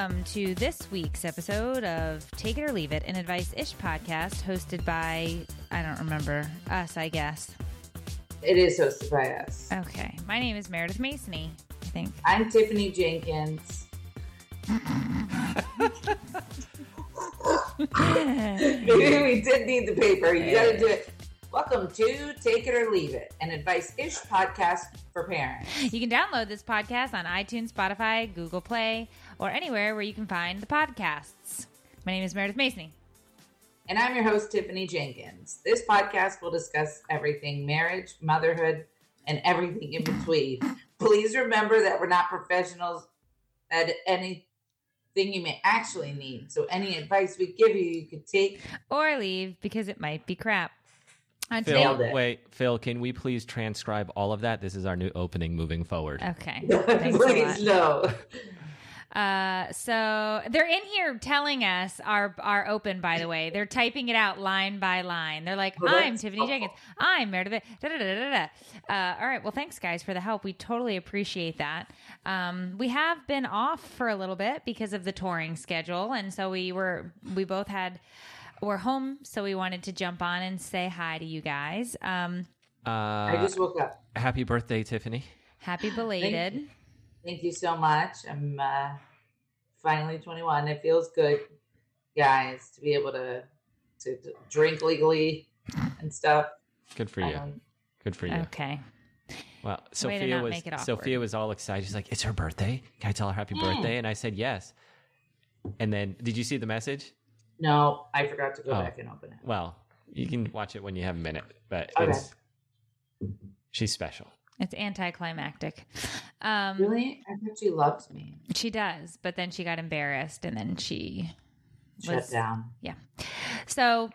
welcome to this week's episode of Take It or Leave It, an advice ish podcast hosted by, I don't remember, us, I guess. It is hosted by us. Okay. My name is Meredith Masony, I think. I'm Tiffany Jenkins. Maybe we did need the paper. You got to do it. Welcome to Take It or Leave It, an advice ish podcast for parents. You can download this podcast on iTunes, Spotify, Google Play, or anywhere where you can find the podcasts. My name is Meredith Masony. And I'm your host, Tiffany Jenkins. This podcast will discuss everything marriage, motherhood, and everything in between. Please remember that we're not professionals at anything you may actually need. So, any advice we give you, you could take. Or leave because it might be crap. On today- Nailed Phil, it. wait, Phil, can we please transcribe all of that? This is our new opening moving forward. Okay. Thanks a lot. Please, no. Uh, so they're in here telling us our our open. By the way, they're typing it out line by line. They're like, Oh, "I'm Tiffany cool. Jenkins. I'm Meredith." Da, da, da, da, da, da. Uh, all right. Well, thanks guys for the help. We totally appreciate that. Um, we have been off for a little bit because of the touring schedule, and so we were we both had we're home, so we wanted to jump on and say hi to you guys. Um, uh, I just woke up. happy birthday, Tiffany. happy belated. Thank you so much. I'm uh, finally 21. It feels good, guys, to be able to to, to drink legally and stuff. Good for you. Finally. Good for you. Okay. Well, Sophia was make it awkward. Sophia was all excited. She's like, "It's her birthday. Can I tell her happy birthday?" And I said, "Yes." And then, did you see the message? No, I forgot to go Oh. back and open it. Well, you can watch it when you have a minute, but Okay. it's she's special. It's anticlimactic. Um, Really? I thought she loves me. She does, but then she got embarrassed and then she Shut was down. yeah. So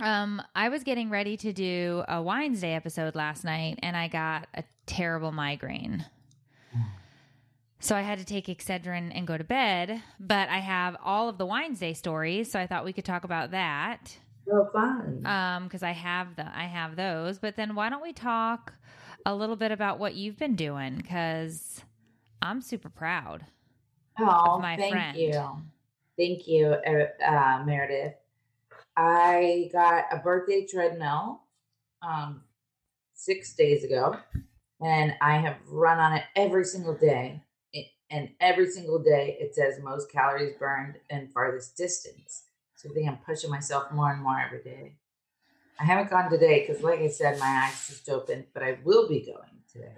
um I was getting ready to do a Wines Day episode last night and I got a terrible migraine. So I had to take Excedrin and go to bed, but I have all of the Wines Day stories, so I thought we could talk about that. Oh, fun. Um because I have the I have those, but then why don't we talk a little bit about what you've been doing cuz I'm super proud. oh, my thank friend. you. Thank you, uh, uh, Meredith. I got a birthday treadmill um, six days ago, and I have run on it every single day. It, and every single day, it says most calories burned and farthest distance. So I think I'm pushing myself more and more every day. I haven't gone today because, like I said, my eyes just opened, but I will be going today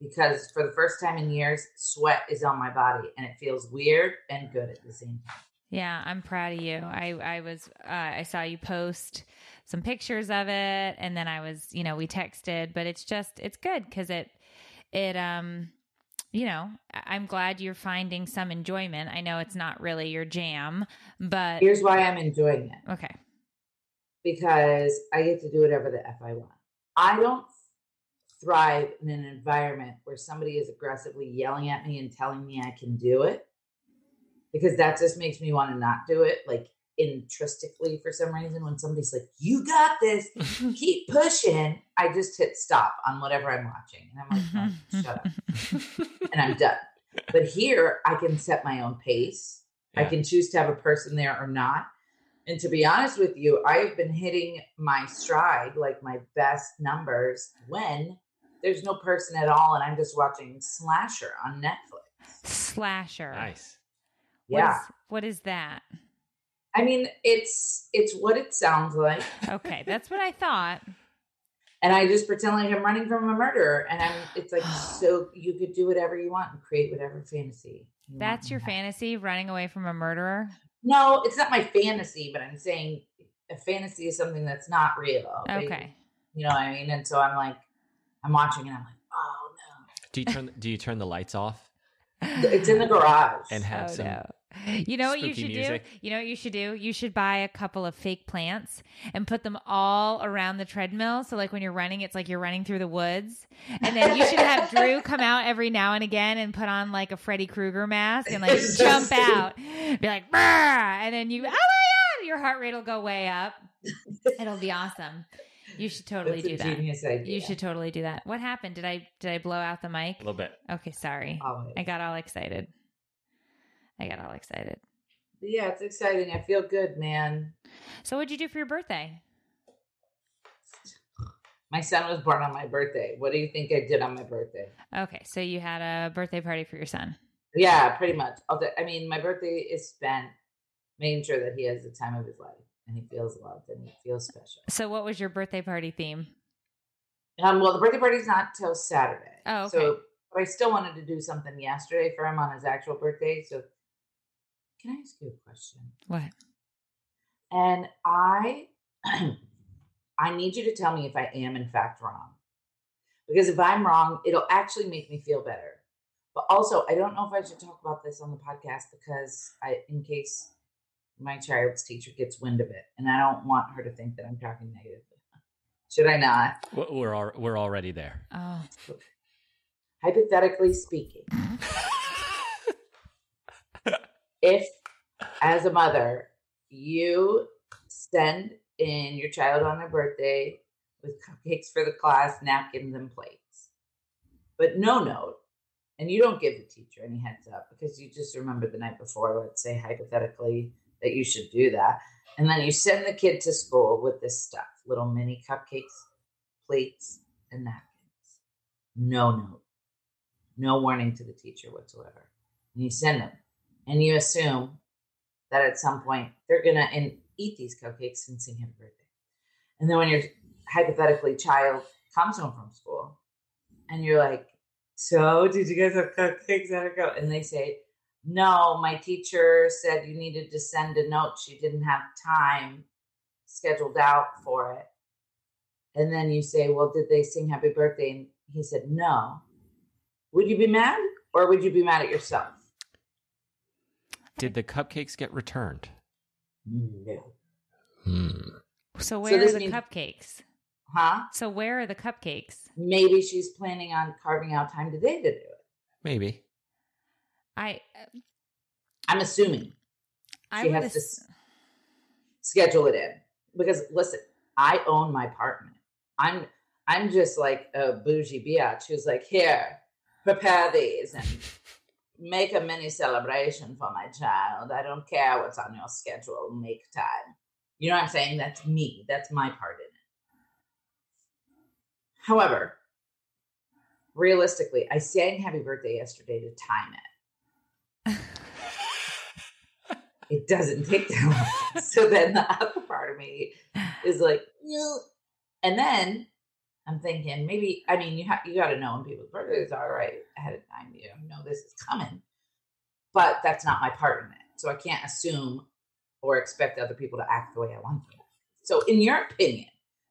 because for the first time in years, sweat is on my body and it feels weird and good at the same time. Yeah, I'm proud of you. I I was uh, I saw you post some pictures of it, and then I was you know we texted, but it's just it's good because it it um you know I'm glad you're finding some enjoyment. I know it's not really your jam, but Here's why I'm enjoying it okay, because I get to do whatever the F I want. I don't thrive in an environment where somebody is aggressively yelling at me and telling me I can do it because that just makes me want to not do it. Like, intrinsically, for some reason, when somebody's like, You got this, keep pushing, I just hit stop on whatever I'm watching. And I'm like, "Oh, Shut up. And I'm done. But here, I can set my own pace. I can choose to have a person there or not. And to be honest with you, I've been hitting my stride, like my best numbers, when there's no person at all and I'm just watching Slasher on Netflix. slasher. Nice. What Yeah. is- what is that? I mean, it's it's what it sounds like. Okay, that's what I thought. And I just pretend like I'm running from a murderer. And I'm it's like so you could do whatever you want and create whatever fantasy. you That's want your to have. fantasy, running away from a murderer. No, it's not my fantasy, but I'm saying a fantasy is something that's not real. They- Okay. You know what I mean? And so I'm like, I'm watching and I'm like, oh no. Do you turn Do you turn the lights off. It's in the garage. and have Oh, some? no. You know what you should music. do? You know what you should do? You should buy a couple of fake plants and put them all around the treadmill. So, like when you're running, it's like you're running through the woods. And then you should have Drew come out every now and again and put on like a Freddy Krueger mask and like jump out, be like, "Brr!" and then you, oh my God, your heart rate will go way up. It'll be awesome. You should totally That's do that. genius idea. You should totally do that. What happened? Did I did I blow out the mic? A little bit. Okay, sorry. Always. I got all excited. I got all excited. Yeah, it's exciting. I feel good, man. So, what'd you do for your birthday? My son was born on my birthday. What do you think I did on my birthday? Okay, so you had a birthday party for your son. Yeah, pretty much. Although- I mean, my birthday is spent making sure that he has the time of his life and he feels loved and he feels special. So, what was your birthday party theme? Um, well, the birthday party's not till Saturday. Oh, okay. So, but I still wanted to do something yesterday for him on his actual birthday. So, can I ask you a question? What? And I, I need you to tell me if I am in fact wrong, because if I'm wrong, it'll actually make me feel better. But also, I don't know if I should talk about this on the podcast because I, in case my child's teacher gets wind of it, and I don't want her to think that I'm talking negatively. Should I not? We're we're, al- we're already there. Oh, Hypothetically speaking, if as a mother you send in your child on their birthday with cupcakes for the class, napkins, and plates, but no note, and you don't give the teacher any heads up because you just remember the night before, let's say hypothetically, that you should do that. And then you send the kid to school with this stuff little mini cupcakes, plates, and napkins. No note, no warning to the teacher whatsoever. And you send them, and you assume that at some point they're and eat these cupcakes and sing happy birthday. And then when your hypothetically child comes home from school and you're like, So, did you guys have cupcakes? How'd it go? And they say, No, my teacher said you needed to send a note. She didn't have time scheduled out for it. And then you say, Well, did they sing happy birthday? And he said, No. Would you be mad or would you be mad at yourself? Did the cupcakes get returned? No. Hmm. so where this are the means- cupcakes? Huh? So where are the cupcakes? Maybe she's planning on carving out time today to do it. Maybe. I I'm assuming I She would has to ass- s- schedule it in because listen, I own my apartment. I'm I'm just like a bougie biatch who's like, here, prepare these and make a mini celebration for my child. I don't care what's on your schedule. Make time. You know what I'm saying? That's me. That's my part in it. However, realistically, I sang happy birthday yesterday to time it. It doesn't take that long. so then the other part of me is like, no. And then I'm thinking maybe I mean you have you got to know when people's birthdays are right ahead of time. You know this is coming, but that's not my part in it. So I can't assume or expect other people to act the way I want them. So in your opinion,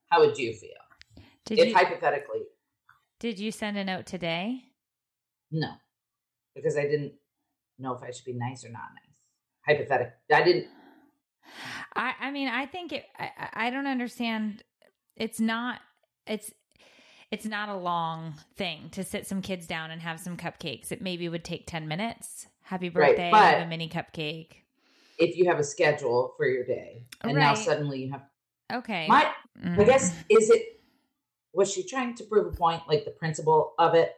how would you feel Did if you hypothetically did you send a note today? no, because I didn't know if I should be nice or not nice. Hypothetically, I didn't. I I mean I think it I I don't understand it's not it's it's not a long thing to sit some kids down and have some cupcakes. It maybe would take 10 minutes. Happy Right, birthday, but- have a mini cupcake. If you have a schedule for your day, and now suddenly you have Okay. my I Mm. guess is it was she trying to prove a point like the principle of it?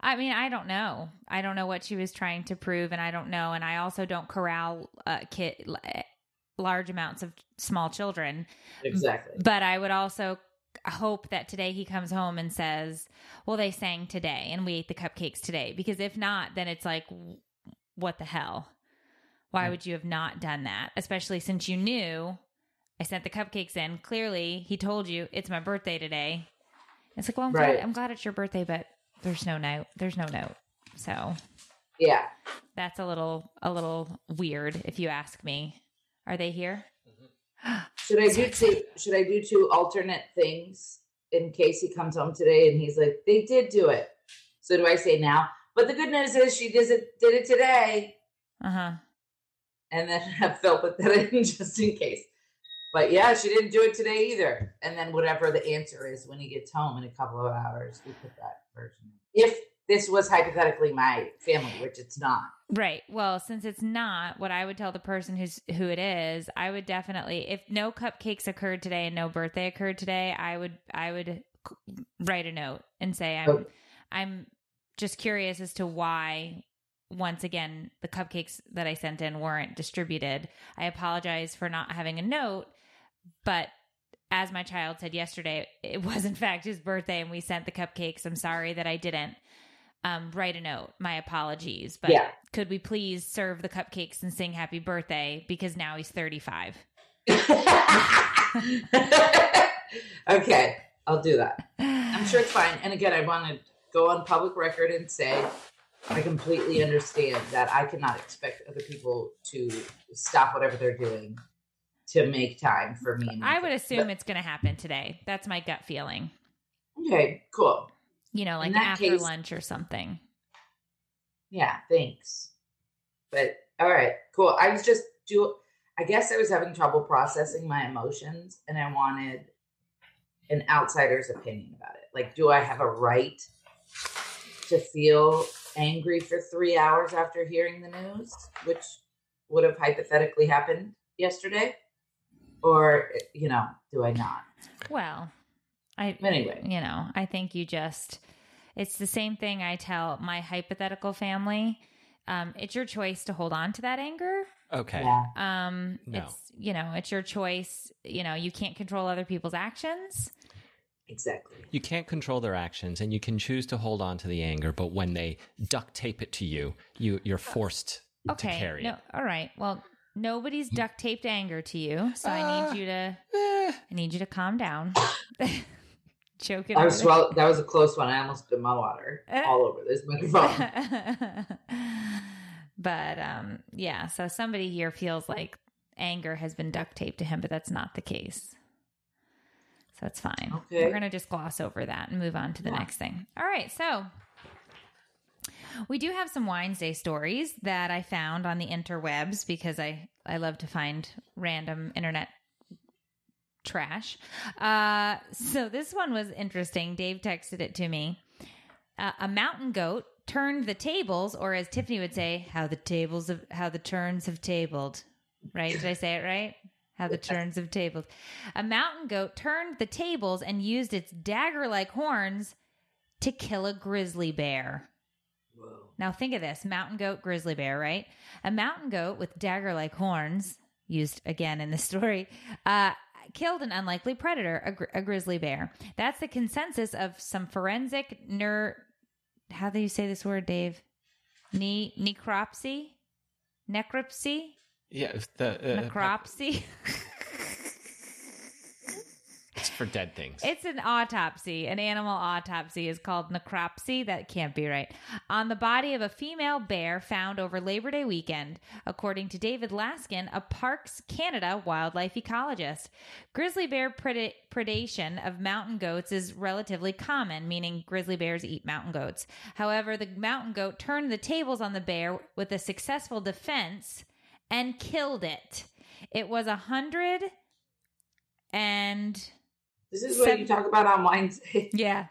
I mean, I don't know. I don't know what she was trying to prove, and I don't know. And I also don't corral uh, kid large amounts of small children. Exactly. But I would also hope that today he comes home and says, "Well, they sang today, and we ate the cupcakes today." Because if not, then it's like, what the hell? Why would you have not done that? Especially since you knew I sent the cupcakes in. Clearly, he told you it's my birthday today. It's like, well, I'm Right. glad I'm glad it's your birthday, but there's no note. There's no note. So Yeah. that's a little a little weird, if you ask me. Are they here? Should I do two should I do two alternate things in case he comes home today and he's like, they did do it. So do I say now? But the good news is she did it did it today. Uh huh. And then have Phil put that in just in case. But yeah, she didn't do it today either. And then whatever the answer is when he gets home in a couple of hours, we put that version. If this was hypothetically my family, which it's not. Right. Well, since it's not, what I would tell the person who's who it is, I would definitely if no cupcakes occurred today and no birthday occurred today, I would I would write a note and say I'm Oh. I'm just curious as to why once again, the cupcakes that I sent in weren't distributed. I apologize for not having a note, but as my child said yesterday, it was in fact his birthday and we sent the cupcakes. I'm sorry that I didn't um, write a note. My apologies. But Yeah. could we please serve the cupcakes and sing happy birthday because now he's 35? okay, I'll do that. I'm sure it's fine. And again, I want to go on public record and say I completely understand that I cannot expect other people to stop whatever they're doing to make time for me. I would assume it's going to happen today. That's my gut feeling. Okay, cool. You know, like after case- lunch or something. Yeah, thanks. But all right, cool. I was just do. I guess I was having trouble processing my emotions, and I wanted an outsider's opinion about it. Like, do I have a right to feel angry for three hours after hearing the news, which would have hypothetically happened yesterday, or you know, do I not? Well, I Anyway. you know, I think you just it's the same thing I tell my hypothetical family. Um, it's your choice to hold on to that anger. Okay. Yeah, Um, No. it's you know, it's your choice. You know, you can't control other people's actions. exactly. You can't control their actions, and you can choose to hold on to the anger. But when they duct tape it to you, you you're forced to Okay. carry No, it. all right. Well, nobody's duct taped anger to you, so I Uh, need you to Eh, I need you to calm down. Choke it I was there. well. That was a close one. I almost spilled my water all over this microphone. but um yeah, so somebody here feels like anger has been duct taped to him, but that's not the case. So it's fine. Okay. We're going to just gloss over that and move on to the Yeah. next thing. All right, so we do have some Wines Day stories that I found on the interwebs because I I love to find random internet trash. Uh, so this one was interesting. Dave texted it to me. Uh, a mountain goat turned the tables, or as Tiffany would say, how the tables of how the turns have tabled. Right? Did I say it right? How the turns have tabled. A mountain goat turned the tables and used its dagger-like horns to kill a grizzly bear. Whoa. Now think of this mountain goat, grizzly bear, right? A mountain goat with dagger like horns, used again in the story, uh, killed an unlikely predator, a, gri- a grizzly bear. That's the consensus of some forensic ner. How do you say this word, Dave? Ne- necropsy? Necropsy? Yeah, the uh, Necropsy? for dead things. It's an autopsy. An animal autopsy is called necropsy. That can't be right. On the body of a female bear found over Labor Day weekend, according to David Laskin, a Parks Canada wildlife ecologist. Grizzly bear preda- predation of mountain goats is relatively common, meaning grizzly bears eat mountain goats. However, the mountain goat turned the tables on the bear with a successful defense and killed it. It was a hundred and This is what Seven- you talk about on Wednesday. yeah.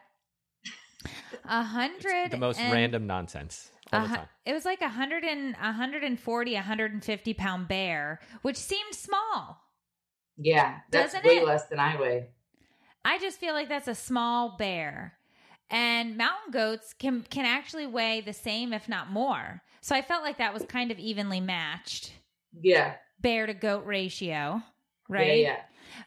A hundred. the most and- random nonsense all a the time. It was like a hundred and a hundred and forty, a hundred and fifty pound bear, which seemed small. Yeah, that's Doesn't way it? less than I weigh. I just feel like that's a small bear. And mountain goats can can actually weigh the same, if not more. So I felt like that was kind of evenly matched, Yeah, bear to goat ratio, yeah, right? yeah.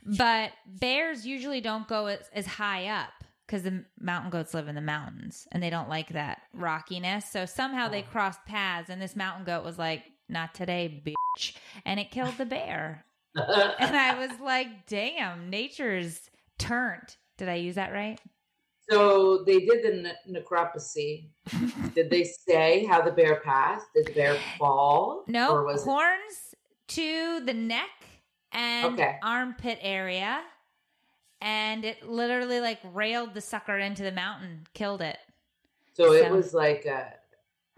But bears usually don't go as, as high up because the mountain goats live in the mountains and they don't like that rockiness. So somehow they Oh. crossed paths, and this mountain goat was like, "Not today, bitch," and it killed the bear. and I was like, "Damn, nature's turned." Did I use that right? so they did the ne- necropsy. did they say how the bear passed? Did the bear fall? No, or was it- horns to the neck and Okay. armpit area, and it literally like railed the sucker into the mountain, killed it. so it was like uh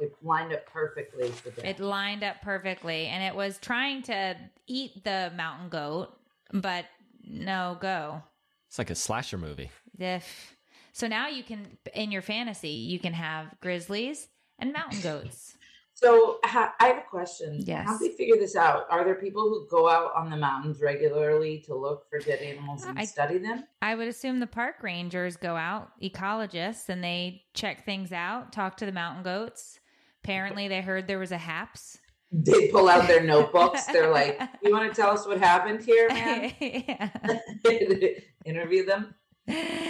it lined up perfectly for that. It lined up perfectly, and it was trying to eat the mountain goat, but no go. It's like a slasher movie. If so, now you can in your fantasy you can have grizzlies and mountain goats. So ha- I have a question. Yes. How do they figure this out? Are there people who go out on the mountains regularly to look for dead animals and I- study them? I would assume the park rangers go out, ecologists, and they check things out, talk to the mountain goats, Apparently, they heard there was a haps. They pull out their notebooks. They're like, "You want to tell us what happened here, man?" Interview them.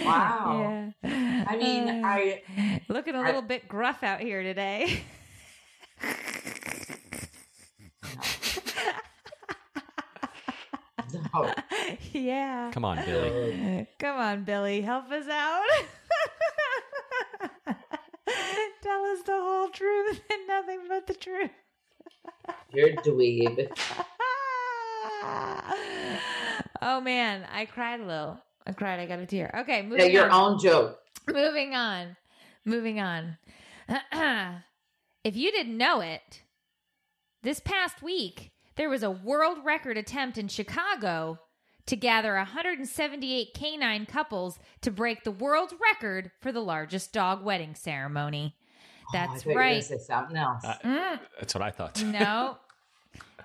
Wow. Yeah. I mean, Uh, I looking a I- little bit gruff out here today. No. yeah. Come on, Billy. Uh, come on, Billy, help us out. Tell us the whole truth and nothing but the truth. You're a dweeb. oh man, I cried a little. I cried. I got a tear. Okay, Yeah, moving your on. own joke. Moving on. Moving on. if you didn't know it, this past week there was a world record attempt in Chicago to gather 178 canine couples to break the world record for the largest dog wedding ceremony. Oh, I That's thought you right. Something else. Uh, Mm, That's what I thought. no.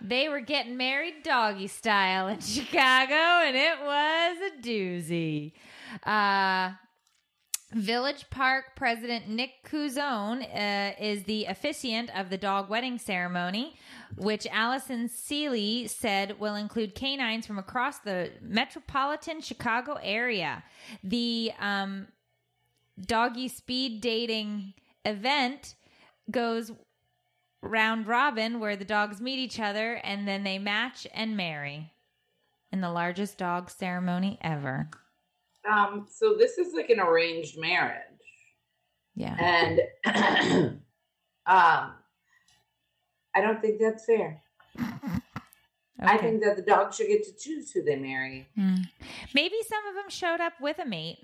They were getting married doggy style in Chicago, and it was a doozy. Uh, Villa Park President Nick Cuzzone uh, is the officiant of the dog wedding ceremony, which Allison Seeley said will include canines from across the metropolitan Chicago area. The um, doggy speed dating event goes round robin where the dogs meet each other and then they match and marry in the largest dog ceremony ever. Um, so this is like an arranged marriage, Yeah. and um, I don't think that's fair. I think that the dog should get to choose who they marry. Hmm. Maybe some of them showed up with a mate,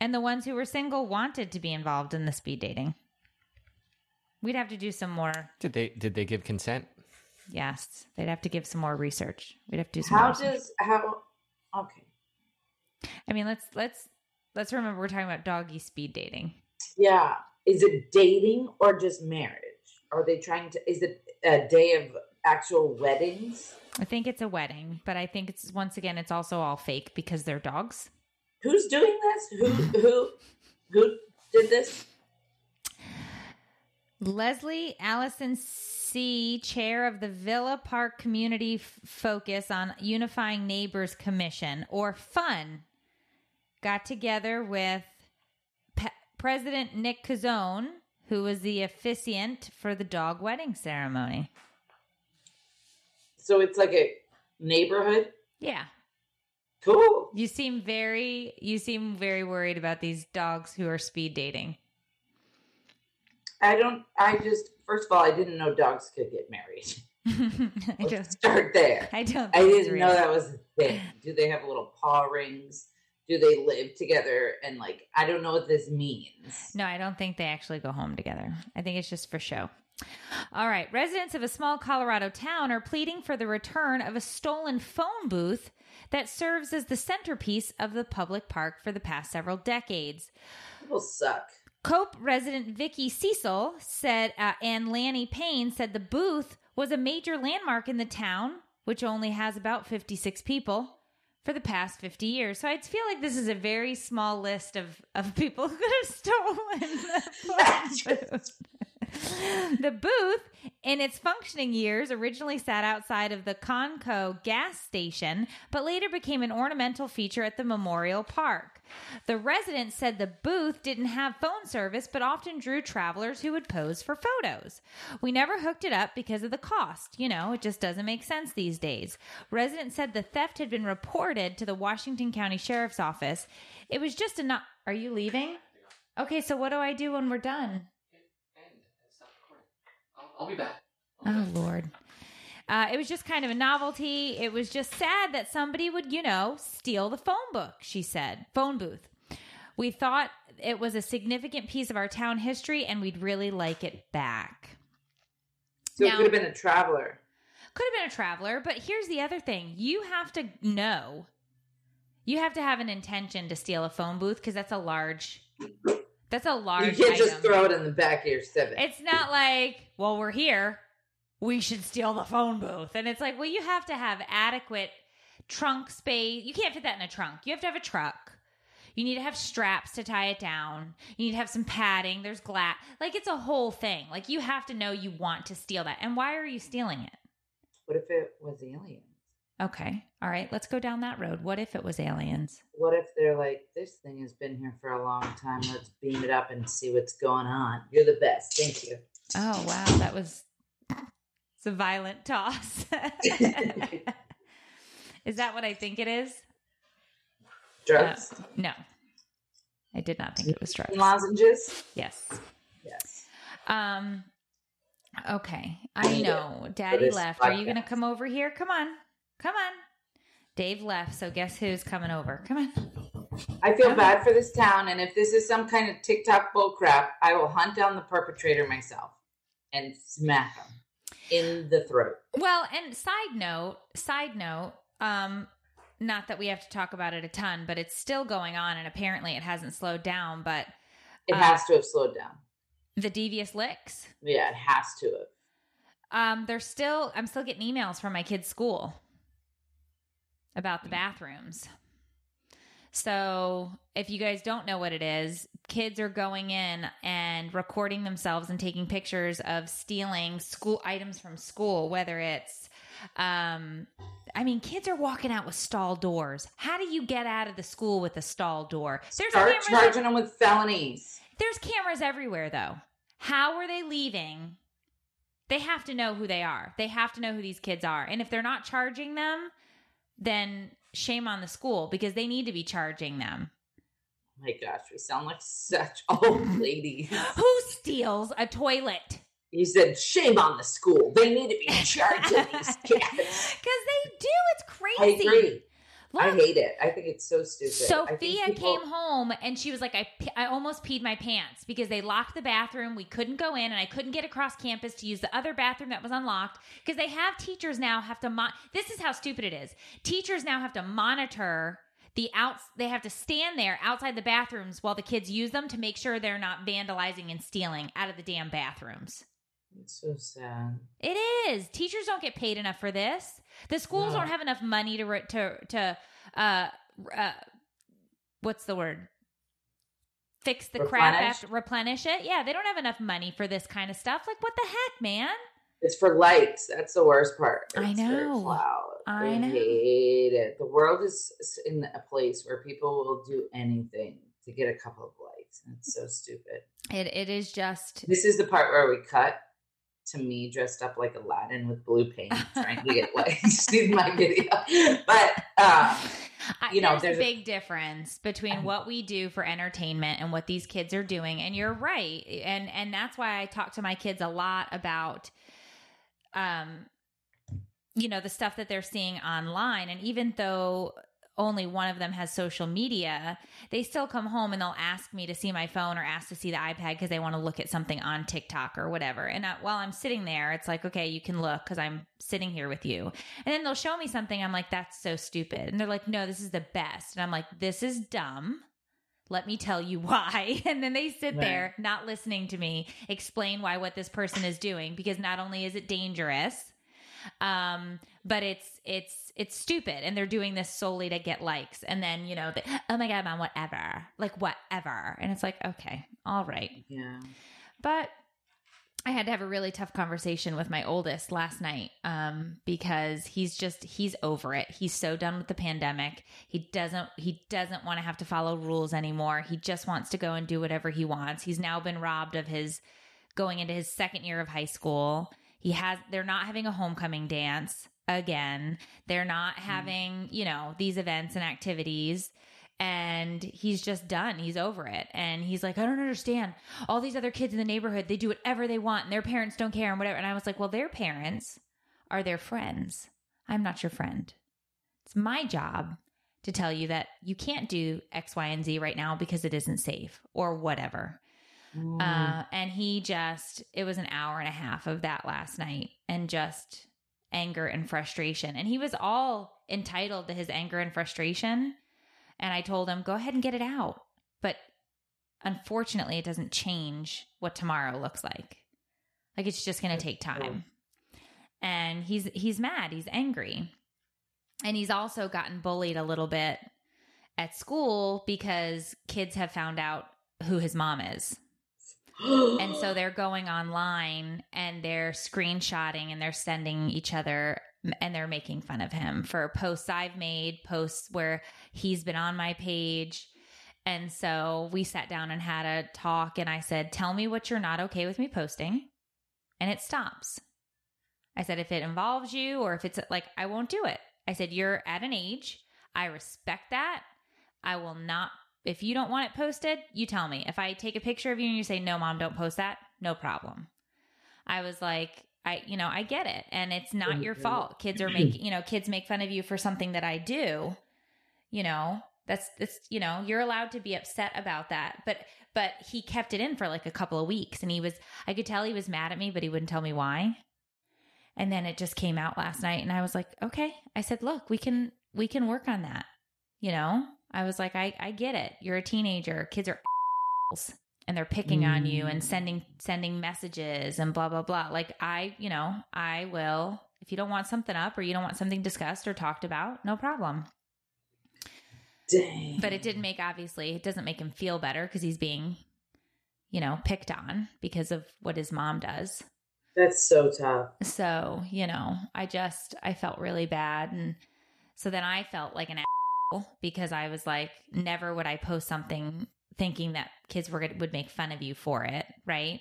and the ones who were single wanted to be involved in the speed dating. We'd have to do some more. Did they did they give consent? Yes, they'd have to give some more research. We'd have to do some. How more research. does how? Okay, I mean, let's let's let's remember we're talking about doggy speed dating. yeah. Is it dating or just marriage? Are they trying to? Is it a day of actual weddings? I think it's a wedding, but I think it's once again it's also all fake because they're dogs. Who's doing this? Who who who did this? Leslie Allison C., chair of the Villa Park Community F- Focus on Unifying Neighbors Commission, or FUN, got together with Pe- President Nick Cuzzone, who was the officiant for the dog wedding ceremony. So it's like a neighborhood. Yeah. Cool. You seem very you seem very worried about these dogs who are speed dating. I don't. I just first of all, I didn't know dogs could get married. I don't start there. I don't I didn't know that was a thing. Do they have little paw rings? Do they live together? And like, I don't know what this means. No, I don't think they actually go home together. I think it's just for show. All right. Residents of a small Colorado town are pleading for the return of a stolen phone booth that serves as the centerpiece of the public park for the past several decades. People suck. Cope resident Vicky Cecil said, uh, and Lanny Payne said the booth was a major landmark in the town, which only has about 56 people, for the past 50 years. So I feel like this is a very small list of, of people who could have stolen the. the booth, in its functioning years, originally sat outside of the Conoco gas station, but later became an ornamental feature at the Memorial Park. The residents said the booth didn't have phone service, but often drew travelers who would pose for photos. We never hooked it up because of the cost. You know, it just doesn't make sense these days. Residents said the theft had been reported to the Washington County Sheriff's Office. It was just a not. Are you leaving? Okay, so what do I do when we're done? I'll be back. Oh Lord. Uh, it was just kind of a novelty. It was just sad that somebody would, you know, steal the phone book, she said. Phone booth. We thought it was a significant piece of our town history and we'd really like it back. So Now- it could have been a traveler. Could have been a traveler, but here's the other thing. You have to know. You have to have an intention to steal a phone booth because that's a large that's a large. You can't item. just throw it in the back of your Civic. It's not like, well, we're here. We should steal the phone booth. And it's like, well, you have to have adequate trunk space. You can't fit that in a trunk. You have to have a truck. You need to have straps to tie it down. You need to have some padding. There's glass. Like it's a whole thing. Like you have to know you want to steal that. And why are you stealing it? What if it was aliens? Okay. All right. Let's go down that road. What if it was aliens? What if they're like, this thing has been here for a long time. Let's beam it up and see what's going on. You're the best. Thank you. Oh, wow. That was it's a violent toss. is that what I think it is? Drugs? Uh, no. I did not think it was drugs. Lozenges? Yes. Yes. Um okay. I know. Daddy left. Are you going to come over here? Come on. Come on. Dave left, so guess who's coming over? Come on. I feel bad for this town, and if this is some kind of TikTok bullcrap, I will hunt down the perpetrator myself and smack him in the throat. Well, and side note, side note, um, not that we have to talk about it a ton, but it's still going on, and apparently it hasn't slowed down. But It Uh, has to have slowed down. the devious licks, Yeah, it has to have. um, they're still. I'm still getting emails from my kids' school about the bathrooms. So, if you guys don't know what it is, kids are going in and recording themselves and taking pictures of stealing school items from school, whether it's um I mean, kids are walking out with stall doors. How do you get out of the school with a stall door? There's Start cameras, charging them with felonies. there's cameras everywhere though. How are they leaving? They have to know who they are. They have to know who these kids are. And if they're not charging them, then shame on the school because they need to be charging them. Oh My gosh, we sound like such old ladies. Who steals a toilet? You said shame on the school. They need to be charging these kids. Because they do. It's crazy. Agree. I hate it. I think it's so stupid. Sophia people- came home and she was like, I, I almost peed my pants because they locked the bathroom. We couldn't go in and I couldn't get across campus to use the other bathroom that was unlocked because they have teachers now have to, mon- this is how stupid it is. Teachers now have to monitor the outs, they have to stand there outside the bathrooms while the kids use them to make sure they're not vandalizing and stealing out of the damn bathrooms. It's so sad. It is. Teachers don't get paid enough for this. The schools No. don't have enough money to re- to to uh, uh what's the word? Fix the crap Replenish? after replenish it. Yeah, they don't have enough money for this kind of stuff. Like what the heck, man? It's for likes. That's the worst part. I It's for know. clout. I know. hate it. The world is in a place where people will do anything to get a couple of likes. And it's so stupid. It it is just This is the part where we cut to me dressed up like Aladdin with blue paint, trying to get likes in my video. But um, I, you know, there's, there's a a- big difference between what we do for entertainment and what these kids are doing. And you're right. And and that's why I talk to my kids a lot about um you know, the stuff that they're seeing online. And even though only one of them has social media, they still come home and they'll ask me to see my phone or ask to see the iPad because they want to look at something on TikTok or whatever. And I, while I'm sitting there, it's like, okay, you can look because I'm sitting here with you. And then they'll show me something. I'm like, that's so stupid. And they're like, no, this is the best. And I'm like, this is dumb. Let me tell you why. And then they sit Right. there not listening to me explain why what this person is doing because not only is it dangerous, um, but it's it's it's stupid and they're doing this solely to get likes and then you know the, oh my god mom whatever like whatever and it's like okay all right yeah. but I had to have a really tough conversation with my oldest last night um, because he's just he's over it. He's so done with the pandemic. He doesn't he doesn't want to have to follow rules anymore. He just wants to go and do whatever he wants. He's now been robbed of his going into his second year of high school. He has they're not having a homecoming dance again. They're not mm. having, you know, these events and activities and he's just done. He's over it. And he's like, I don't understand. All these other kids in the neighborhood, they do whatever they want and their parents don't care and whatever. And I was like, well, their parents are their friends. I'm not your friend. It's my job to tell you that you can't do X, Y, and Z right now because it isn't safe or whatever. Mm. Uh, and he just, it was an hour and a half of that last night and just anger and frustration. And he was all entitled to his anger and frustration. And I told him, go ahead and get it out. But unfortunately, it doesn't change what tomorrow looks like. Like it's just going to take time. And he's he's mad, he's angry. And he's also gotten bullied a little bit at school because kids have found out who his mom is. And so they're going online and they're screenshotting and they're sending each other and they're making fun of him for posts I've made, posts where he's been on my page. And so we sat down and had a talk and I said, "Tell me what you're not okay with me posting." And it stops. I said, if it involves you or if it's like, I won't do it. I said, you're at an age. I respect that. I will not, if you don't want it posted, you tell me. If I take a picture of you and you say, no, mom, don't post that, no problem. I was like, I, you know, I get it. And it's not your fault. Kids are making, you know, kids make fun of you for something that I do. You know, that's, that's, you know, you're allowed to be upset about that. But, but he kept it in for like a couple of weeks and he was, I could tell he was mad at me, but he wouldn't tell me why. And then it just came out last night and I was like, okay. I said, look, we can we can work on that. You know? I was like, I, I get it. You're a teenager. Kids are and they're picking mm. on you and mm. sending sending messages and blah blah blah. Like I, you know, I will if you don't want something up or you don't want something discussed or talked about, no problem. Dang. But it didn't make obviously it doesn't make him feel better because he's being, you know, picked on because of what his mom does. That's so tough. So, you know, I just, I felt really bad. And so then I felt like an because I was like, never would I post something thinking that kids were would make fun of you for it. Right.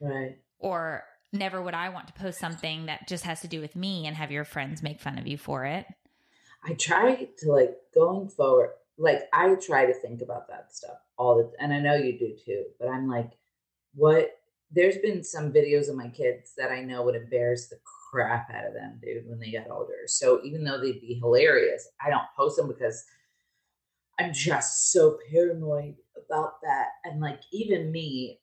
Right. Or never would I want to post something that just has to do with me and have your friends make fun of you for it. I try to like going forward, like I try to think about that stuff all the and I know you do too, but I'm like, what there's been some videos of my kids that I know would embarrass the crap out of them, dude, when they got older. So even though they'd be hilarious, I don't post them because I'm just so paranoid about that. And like even me,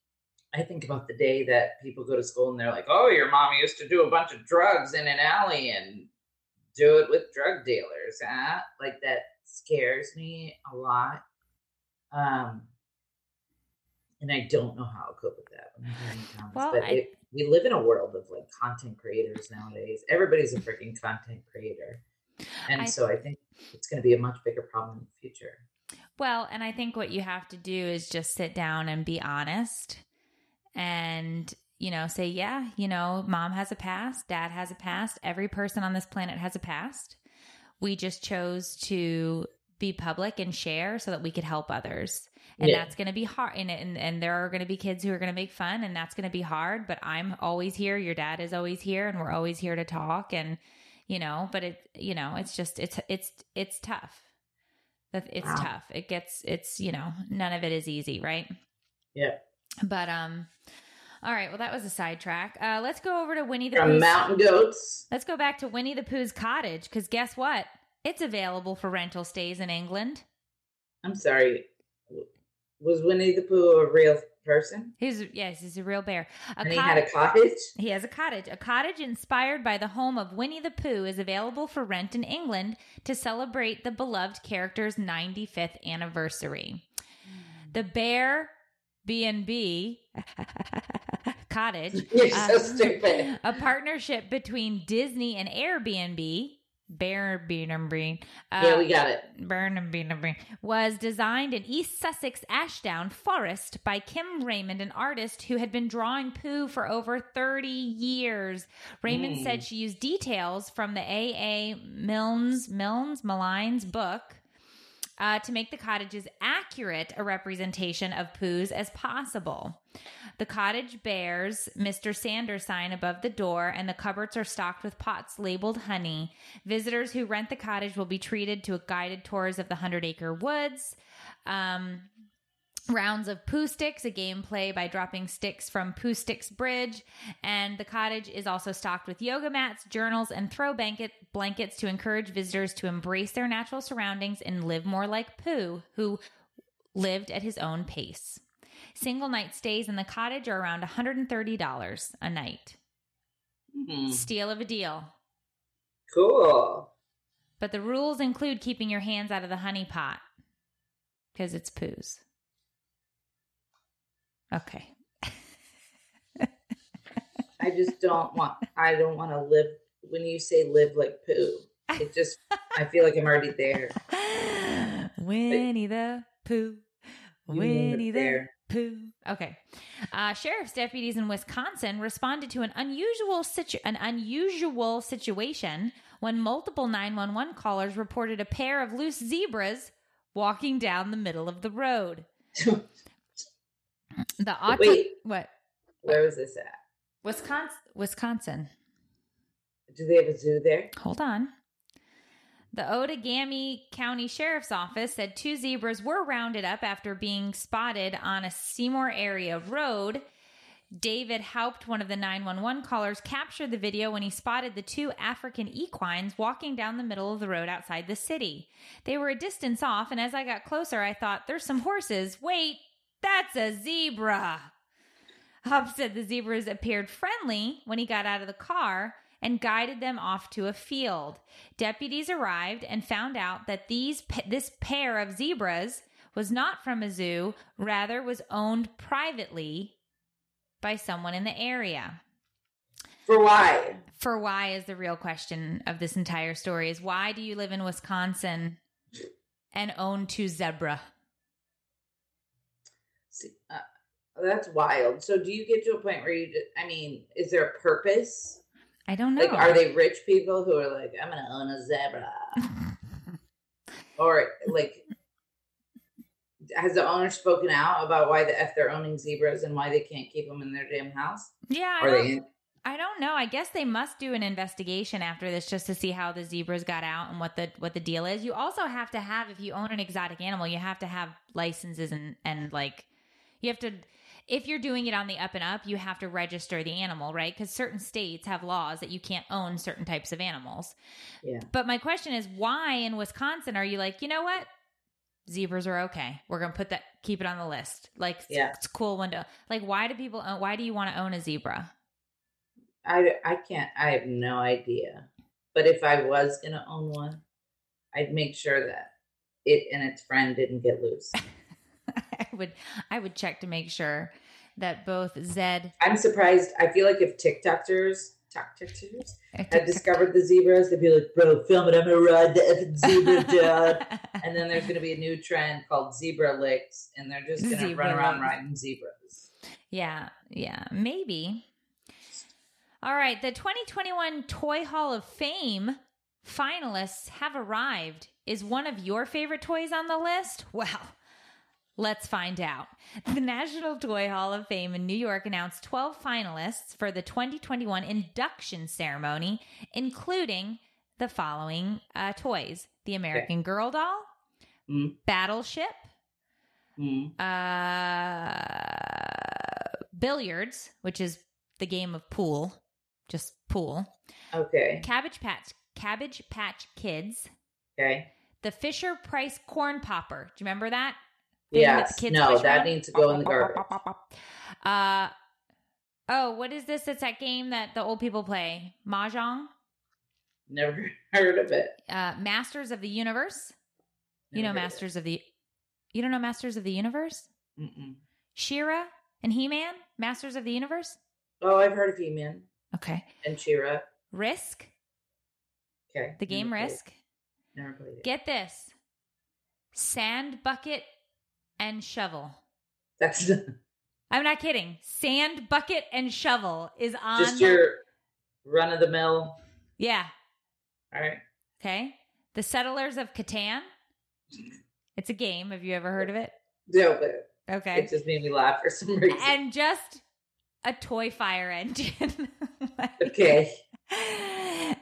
I think about the day that people go to school and they're like, "Oh, your mom used to do a bunch of drugs in an alley and do it with drug dealers." Huh? Like that scares me a lot. Um, and I don't know how I'll cope with that. Well, but I, it, we live in a world of like content creators nowadays. Everybody's a freaking content creator, and I, so I think it's going to be a much bigger problem in the future. Well, and I think what you have to do is just sit down and be honest, and you know, say, yeah, you know, mom has a past, dad has a past, every person on this planet has a past. We just chose to be public and share so that we could help others. And yeah. that's going to be hard and, and and there are going to be kids who are going to make fun and that's going to be hard but i'm always here your dad is always here and we're always here to talk and you know but it you know it's just it's it's it's tough. It's wow. tough. It gets it's you know none of it is easy right? Yeah. But um all right well that was a sidetrack. Uh let's go over to winnie the From mountain goats. Let's go back to winnie the pooh's cottage because guess what it's available for rental stays in england i'm sorry was Winnie the Pooh a real person? He's yes, he's a real bear. A and he had a cottage. He has a cottage. A cottage inspired by the home of Winnie the Pooh is available for rent in England to celebrate the beloved character's 95th anniversary. The Bear B and B cottage. You're so uh, stupid. A partnership between Disney and Airbnb Burnham uh, yeah, we got it. Burnham was designed in East Sussex Ashdown Forest by Kim Raymond, an artist who had been drawing Pooh for over 30 years. Raymond mm. said she used details from the A.A. Milnes, Milnes, Malines book uh, to make the cottage as accurate a representation of Pooh's as possible. The cottage bears Mr. Sanders sign above the door, and the cupboards are stocked with pots labeled honey. Visitors who rent the cottage will be treated to guided tours of the Hundred Acre Woods. Um, rounds of Pooh Sticks, a game play by dropping sticks from Pooh Sticks Bridge. And the cottage is also stocked with yoga mats, journals, and throw blanket, blankets to encourage visitors to embrace their natural surroundings and live more like Pooh, who lived at his own pace. Single night stays in the cottage are around $130 a night. Mm-hmm. Steal of a deal. Cool. But the rules include keeping your hands out of the honey pot because it's Pooh's. Okay. I just don't want, I don't want to live, when you say live like poo. it just, I feel like I'm already there. Winnie the Pooh. Winnie the. Pooh. Okay. Uh, sheriff's deputies in Wisconsin responded to an unusual situ- an unusual situation when multiple 911 callers reported a pair of loose zebras walking down the middle of the road. The auto- Wait. what? Where was this at? Wisconsin Wisconsin. Do they have a zoo there? Hold on. The Outagamie County Sheriff's Office said two zebras were rounded up after being spotted on a Seymour area road. David Haupt, one of the 911 callers, captured the video when he spotted the two African equines walking down the middle of the road outside the city. They were a distance off, and as I got closer, I thought, there's some horses. Wait, that's a zebra. Haupt said the zebras appeared friendly when he got out of the car and guided them off to a field. Deputies arrived and found out that these this pair of zebras was not from a zoo, rather was owned privately by someone in the area. For why? For why is the real question of this entire story is why do you live in Wisconsin and own two zebra? See, uh, that's wild. So, do you get to a point where you? I mean, is there a purpose? I don't know. Like, are they rich people who are like, I'm gonna own a zebra, or like, has the owner spoken out about why the f they're owning zebras and why they can't keep them in their damn house? yeah, I don't, they? I don't know. I guess they must do an investigation after this just to see how the zebras got out and what the what the deal is. You also have to have if you own an exotic animal, you have to have licenses and and like you have to if you're doing it on the up and up, you have to register the animal, right? Cuz certain states have laws that you can't own certain types of animals. Yeah. But my question is why in Wisconsin are you like, "You know what? Zebras are okay. We're going to put that keep it on the list." Like Yeah. it's a cool window. Like why do people own, why do you want to own a zebra? I I can't. I have no idea. But if I was gonna own one, I'd make sure that it and its friend didn't get loose. I would I would check to make sure that both Zed I'm surprised. I feel like if TikTokers, TikTokers had discovered the zebras, they'd be like, "Bro, film it. I'm gonna ride the effing zebra, dad." And then there's gonna be a new trend called zebra licks, and they're just gonna Zebra run around riding zebras. yeah, yeah, maybe. All right, the 2021 Toy Hall of Fame finalists have arrived. Is one of your favorite toys on the list? Well, let's find out. The National Toy Hall of Fame in New York announced 12 finalists for the 2021 induction ceremony, including the following uh, toys the American Girl doll, Mm. Battleship, Mm. uh, billiards, which is the game of pool, just pool. Okay. Cabbage Patch, Cabbage Patch Kids, Okay. the Fisher Price Corn Popper. Do you remember that? Thing that Yes. the kids No, that around? needs to go in the garbage. Uh, oh, what is this? It's that game that the old people play, mahjong. Never heard of it. Uh, Masters of the Universe. you know heard of. Masters of the. You don't know Masters of the Universe? Mm-mm. She-Ra and He Man, Masters of the Universe. Oh, I've heard of He-Man Okay. and She-Ra. Risk, Okay. the game Never Risk. Never played it. Get this sand bucket and shovel. That's I'm not kidding. Sand bucket and shovel is on. just your run of the mill. yeah. All right. Okay. The Settlers of Catan. It's a game. Have you ever heard of it? No, but Okay. it just made me laugh for some reason. And just a toy fire engine. Like- okay.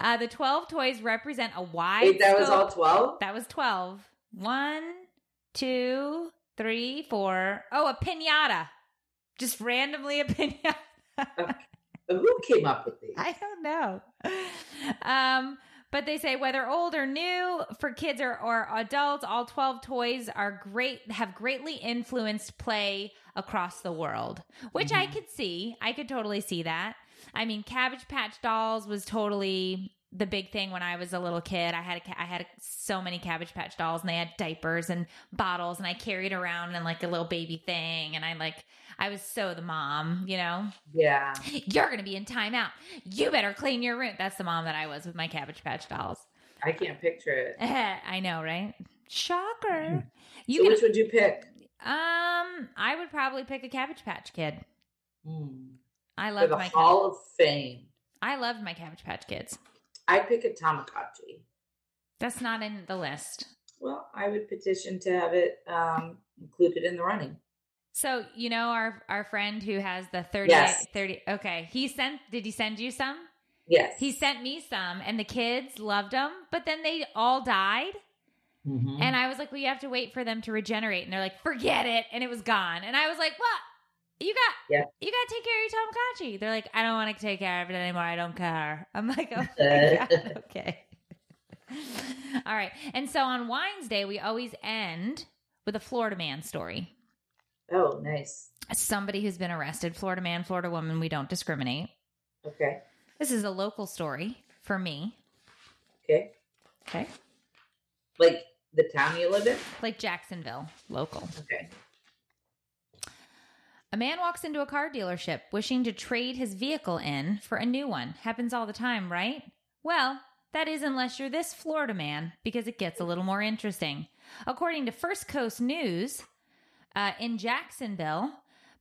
Uh, the 12 toys represent a wide. Wait, that was all 12? That was 12. One, two, three, four. Oh, a pinata. Just randomly a pinata. Who came up with these? I don't know. Um, but they say whether old or new, for kids or, or adults, all 12 toys are great, have greatly influenced play across the world, which I Mhm. could see. I could totally see that. I mean, Cabbage Patch Dolls was totally the big thing when I was a little kid. I had a, I had so many Cabbage Patch Dolls, and they had diapers and bottles, and I carried around in like a little baby thing, and I like I was so the mom, you know. Yeah. You're going to be in timeout. You better clean your room. That's the mom that I was with my Cabbage Patch dolls. I can't picture it. I know, right? Shocker. You so can, which would you pick? um, I would probably pick a Cabbage Patch Kid. Hmm. I love the my Hall of Fame, I loved my Cabbage Patch Kids. I pick a Tamagotchi. That's not in the list. Well, I would petition to have it um, included in the running. So you know our our friend who has the 30, Yes. 30 Okay, he sent. Did he send you some? Yes. He sent me some, and the kids loved them, but then they all died. Mhm. And I was like, well, you have to wait for them to regenerate. And they're like, forget it. And it was gone. And I was like, what? You got, Yeah. you got to take care of your Tamagotchi. They're like, I don't want to take care of it anymore. I don't care. I'm like, oh God, okay. All right. And so on Wines Day, we always end with a Florida man story. oh, nice. Somebody who's been arrested, Florida man, Florida woman, we don't discriminate. Okay. This is a local story for me. Okay. Okay. Like the town you live in? Like Jacksonville, local. Okay. A man walks into a car dealership wishing to trade his vehicle in for a new one. Happens all the time, right? Well, that is unless you're this Florida man, because it gets a little more interesting. According to First Coast News, uh, in Jacksonville,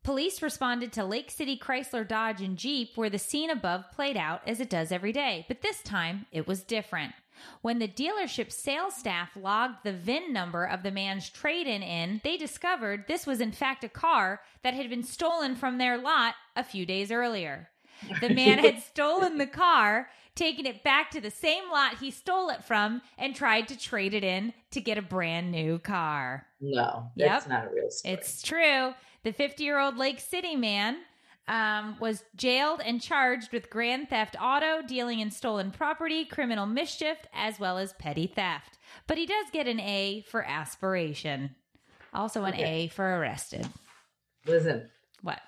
police responded to Lake City Chrysler Dodge and Jeep where the scene above played out as it does every day. But this time, it was different. When the dealership sales staff logged the VIN number of the man's trade in in, they discovered this was in fact a car that had been stolen from their lot a few days earlier. The man had stolen the car, taken it back to the same lot he stole it from, and tried to trade it in to get a brand new car. No, Yep. that's not a real story. It's true. The 50 year old Lake City man um, was jailed and charged with grand theft auto, dealing in stolen property, criminal mischief, as well as petty theft. But he does get an A for aspiration. Also an Okay. A for arrested. Listen, What?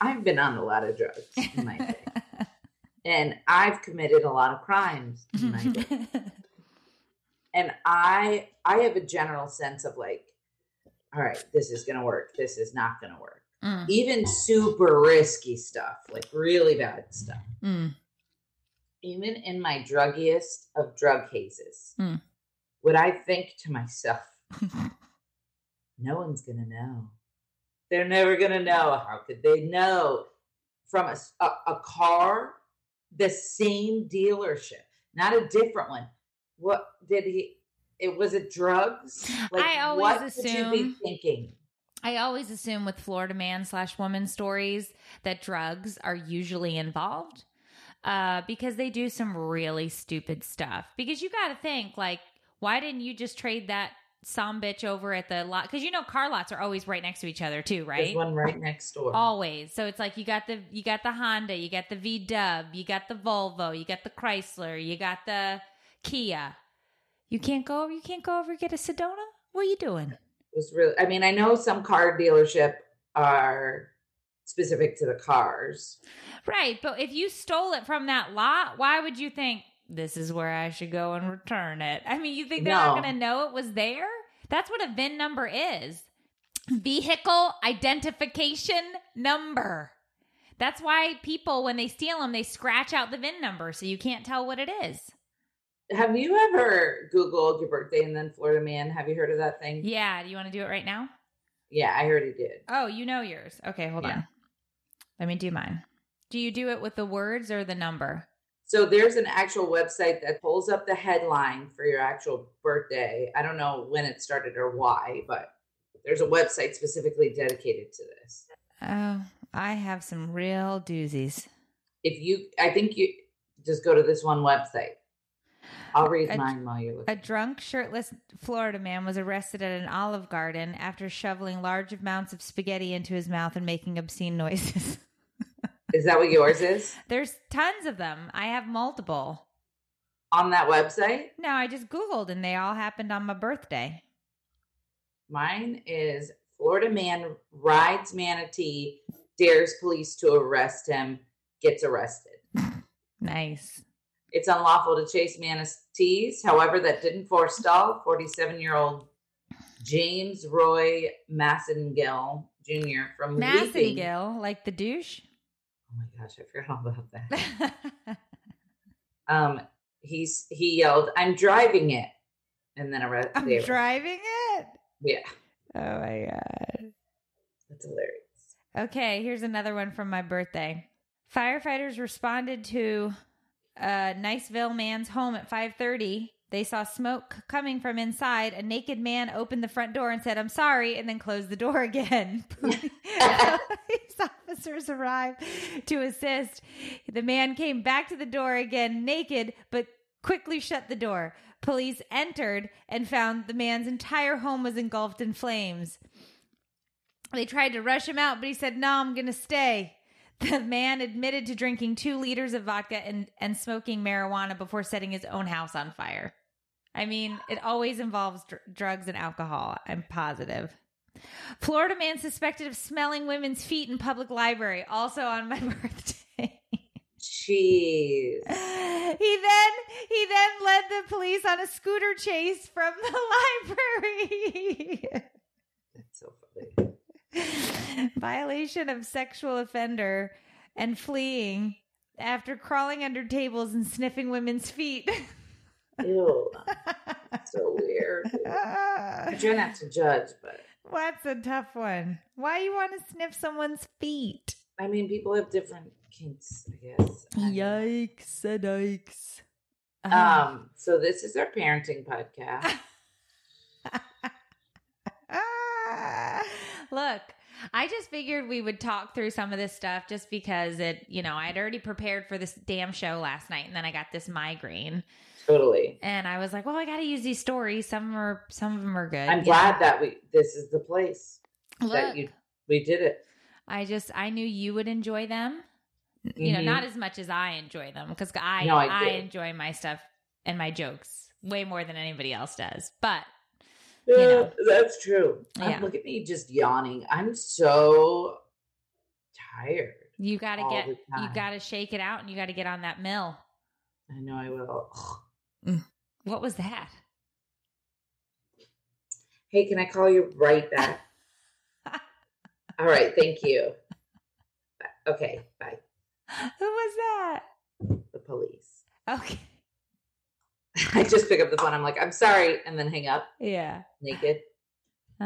I've been on a lot of drugs in my day. and I've committed a lot of crimes in my day. and I I have a general sense of like, all right, this is gonna work, this is not gonna work. Mm, Even super risky stuff, like really bad stuff. mm, Even in my druggiest of drug cases, Hmm. would I think to myself, no one's gonna know. They're never gonna know. How could they know? From a a car, the same dealership, not a different one. What did he? It was it drugs? I always what would you be assume- thinking? I always assume with Florida man slash woman stories that drugs are usually involved uh, because they do some really stupid stuff. Because you got to think, like, why didn't you just trade that some bitch over at the lot? Because you know car lots are always right next to each other too, There's right? one right next door. Always. So it's like you got the you got the Honda, you got the V Dub, you got the Volvo, you got the Chrysler, you got the Kia. You can't go. You can't go over and get a Sedona. What are you doing? Was really. I mean, I know some car dealership are specific to the cars. Right, but if you stole it from that lot, why would you think this is where I should go and return it? I mean, you think they're not going to know it was there? That's what a VIN number is. Vehicle identification number. That's why people when they steal them, they scratch out the VIN number so you can't tell what it is. Have you ever Googled your birthday and then Florida man? Have you heard of that thing? Yeah, do you want to do it right now? Yeah, I heard he did. Oh, you know yours. Okay, hold Yeah. on. Let me do mine. Do you do it with the words or the number? So there's an actual website that pulls up the headline for your actual birthday. I don't know when it started or why, but there's a website specifically dedicated to this. Oh, I have some real doozies. If you, I think you just go to this one website. I'll read A- mine while you're A drunk, shirtless Florida man was arrested at an Olive Garden after shoveling large amounts of spaghetti into his mouth and making obscene noises. Is that what yours is There's tons of them. I have multiple. on that website? No, I just Googled and they all happened on my birthday. Mine is Florida man rides manatee, dares police to arrest him, gets arrested. Nice. It's unlawful to chase manatees. However, that didn't forestall 47 year old James Roy Massengill Jr. from. Massengill, like the douche. Oh my gosh, I forgot all about that. Um, he's he yelled, "I'm driving it," and then. I'm arrest- driving it. Yeah, Oh my god. that's hilarious. Okay, here's another one from my birthday. Firefighters responded to a Niceville man's home at 5:30. They saw smoke coming from inside. A naked man opened the front door and said, "I'm sorry," and then closed the door again. Police officers arrived to assist. The man came back to the door again naked, but quickly shut the door. Police entered and found the man's entire home was engulfed in flames. They tried to rush him out, but he said, No, I'm going to stay. The man admitted to drinking two liters of vodka and, and smoking marijuana before setting his own house on fire. I mean, it always involves dr- drugs and alcohol. I'm positive. Florida man suspected of smelling women's feet in public library, also on my birthday. Jeez. he then he then led the police on a scooter chase from the library. That's so funny. Violation of sexual offender and fleeing after crawling under tables and sniffing women's feet. Ew. so weird. I try not to judge, but What's a tough one? Why you want to sniff someone's feet? I mean, people have different kinks, I guess. Don't. Yikes. Um, so this is our parenting podcast. Look, I just figured we would talk through some of this stuff just because it, you know, I'd already prepared for this damn show last night and then I got this migraine. totally. And I was like, well, I got to use these stories. Some are some of them are good. I'm glad know? that we this is the place Look, that you we did it. I just I knew you would enjoy them. You know, Mhm. not as much as I enjoy them because I No, I I, enjoy my stuff and my jokes way more than anybody else does. But Yeah, uh, know. that's true. Yeah. look at me just yawning. I'm so tired. you got to All get you got to shake it out and you got to get on that mill. I know I will. Mm. What was that? Hey, can I call you right back? All right, thank you. Okay, bye. Who was that? The police. Okay. I just pick up the phone. I'm like, I'm sorry, and then hang up Yeah. naked. Uh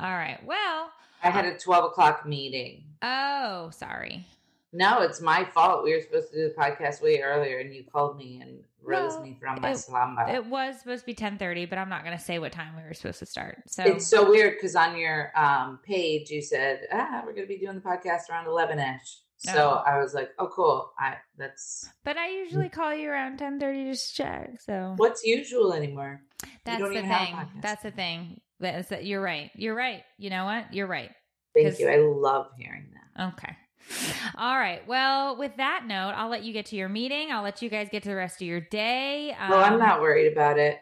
all right. Well, I had a 12 o'clock meeting. oh, sorry. No, it's my fault. We were supposed to do the podcast way earlier, and you called me and rose No, me from my it- slumber. It was supposed to be 10:30, but I'm not going to say what time we were supposed to start. So it's so weird because on your um, page you said, "Ah, we're going to be doing the podcast around 11 ish." So Oh. I was like, "Oh, cool. I that's but I usually call you around 10:30 just to check. So what's usual anymore." That's the thing. That's the thing. That's that you're right. You're right. You know what? You're right. Thank you. I love hearing that. Okay. All right. Well, with that note, I'll let you get to your meeting. I'll let you guys get to the rest of your day. well, I'm Um, not worried about it.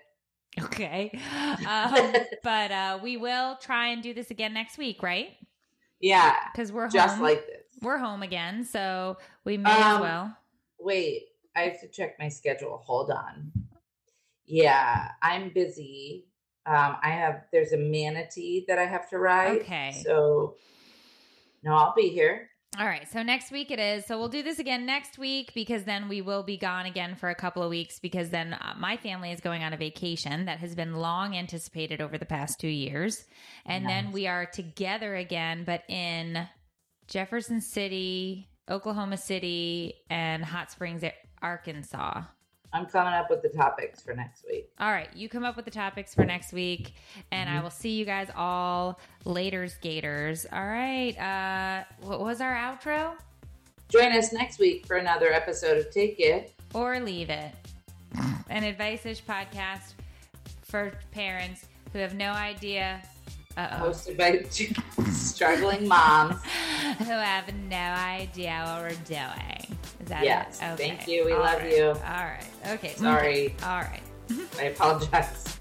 Okay. Um, but uh, we will try and do this again next week, right? Yeah, Because we're just home. like this. We're home again, so we may as Um, well. Wait, I have to check my schedule. Hold on. Yeah, I'm busy. Um, I have there's a manatee that I have to ride. Okay. So no, I'll be here. All right. So next week it is. So we'll do this again next week because then we will be gone again for a couple of weeks because then uh, my family is going on a vacation that has been long anticipated over the past two years. And then we are together again, but in Jefferson City, Oklahoma City, and Hot Springs, Arkansas. I'm coming up with the topics for next week. All right, you come up with the topics for next week, and I Mhm. will see you guys all later, Gators. All right, uh, what was our outro? Join us next week for another episode of Take It. or leave it. An advice-ish podcast for parents who have no idea. Uh-oh. hosted by two struggling moms. who have no idea what we're doing. Is that Yes. it? Okay. Thank you. We All love right. you. All right. Okay. Sorry, All right. I apologize.